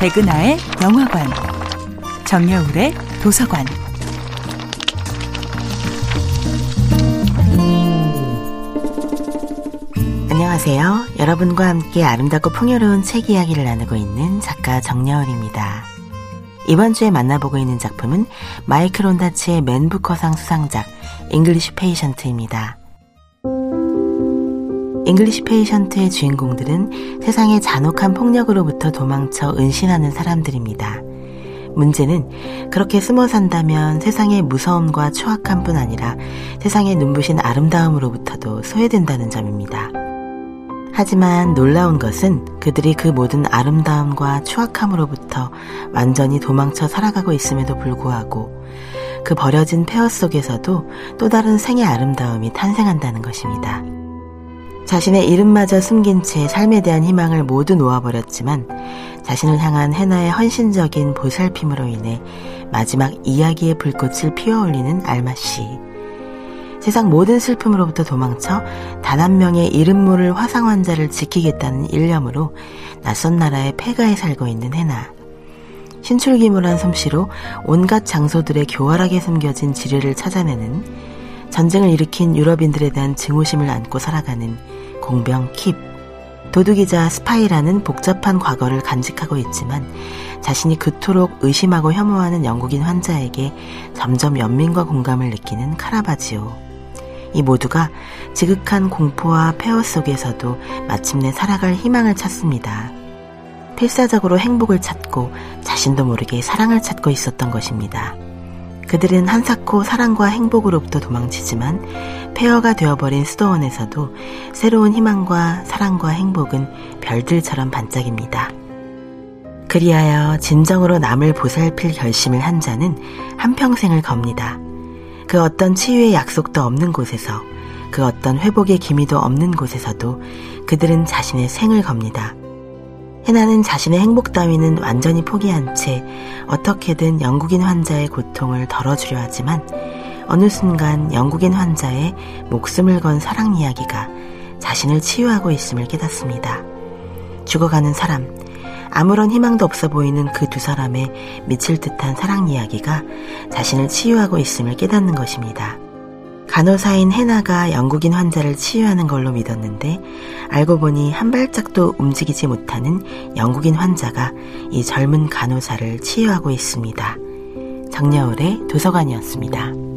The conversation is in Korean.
백은하의 영화관, 정여울의 도서관. 안녕하세요. 여러분과 함께 아름답고 풍요로운 책 이야기를 나누고 있는 작가 정여울입니다. 이번 주에 만나보고 있는 작품은 마이클 온다치의 맨부커상 수상작 잉글리시 페이션트입니다. 잉글리시 페이션트의 주인공들은 세상의 잔혹한 폭력으로부터 도망쳐 은신하는 사람들입니다. 문제는 그렇게 숨어 산다면 세상의 무서움과 추악함 뿐 아니라 세상의 눈부신 아름다움으로부터도 소외된다는 점입니다. 하지만 놀라운 것은 그들이 그 모든 아름다움과 추악함으로부터 완전히 도망쳐 살아가고 있음에도 불구하고 그 버려진 폐허 속에서도 또 다른 생의 아름다움이 탄생한다는 것입니다. 자신의 이름마저 숨긴 채 삶에 대한 희망을 모두 놓아버렸지만 자신을 향한 해나의 헌신적인 보살핌으로 인해 마지막 이야기의 불꽃을 피워올리는 알마 씨. 세상 모든 슬픔으로부터 도망쳐 단 한 명의 이름 모를 화상 환자를 지키겠다는 일념으로 낯선 나라의 폐가에 살고 있는 해나. 신출기물한 솜씨로 온갖 장소들의 교활하게 숨겨진 지뢰를 찾아내는 전쟁을 일으킨 유럽인들에 대한 증오심을 안고 살아가는 공병 킵. 도둑이자 스파이라는 복잡한 과거를 간직하고 있지만 자신이 그토록 의심하고 혐오하는 영국인 환자에게 점점 연민과 공감을 느끼는 카라바지오. 이 모두가 지극한 공포와 폐허 속에서도 마침내 살아갈 희망을 찾습니다. 필사적으로 행복을 찾고 자신도 모르게 사랑을 찾고 있었던 것입니다. 그들은 한사코 사랑과 행복으로부터 도망치지만 폐허가 되어버린 수도원에서도 새로운 희망과 사랑과 행복은 별들처럼 반짝입니다. 그리하여 진정으로 남을 보살필 결심을 한 자는 한평생을 겁니다. 그 어떤 치유의 약속도 없는 곳에서 그 어떤 회복의 기미도 없는 곳에서도 그들은 자신의 생을 겁니다. 해나는 자신의 행복 따위는 완전히 포기한 채 어떻게든 영국인 환자의 고통을 덜어주려 하지만 어느 순간 영국인 환자의 목숨을 건 사랑 이야기가 자신을 치유하고 있음을 깨닫습니다. 죽어가는 사람, 아무런 희망도 없어 보이는 그 두 사람의 미칠 듯한 사랑 이야기가 자신을 치유하고 있음을 깨닫는 것입니다. 간호사인 해나가 영국인 환자를 치유하는 걸로 믿었는데 알고 보니 한 발짝도 움직이지 못하는 영국인 환자가 이 젊은 간호사를 치유하고 있습니다. 정여울의 도서관이었습니다.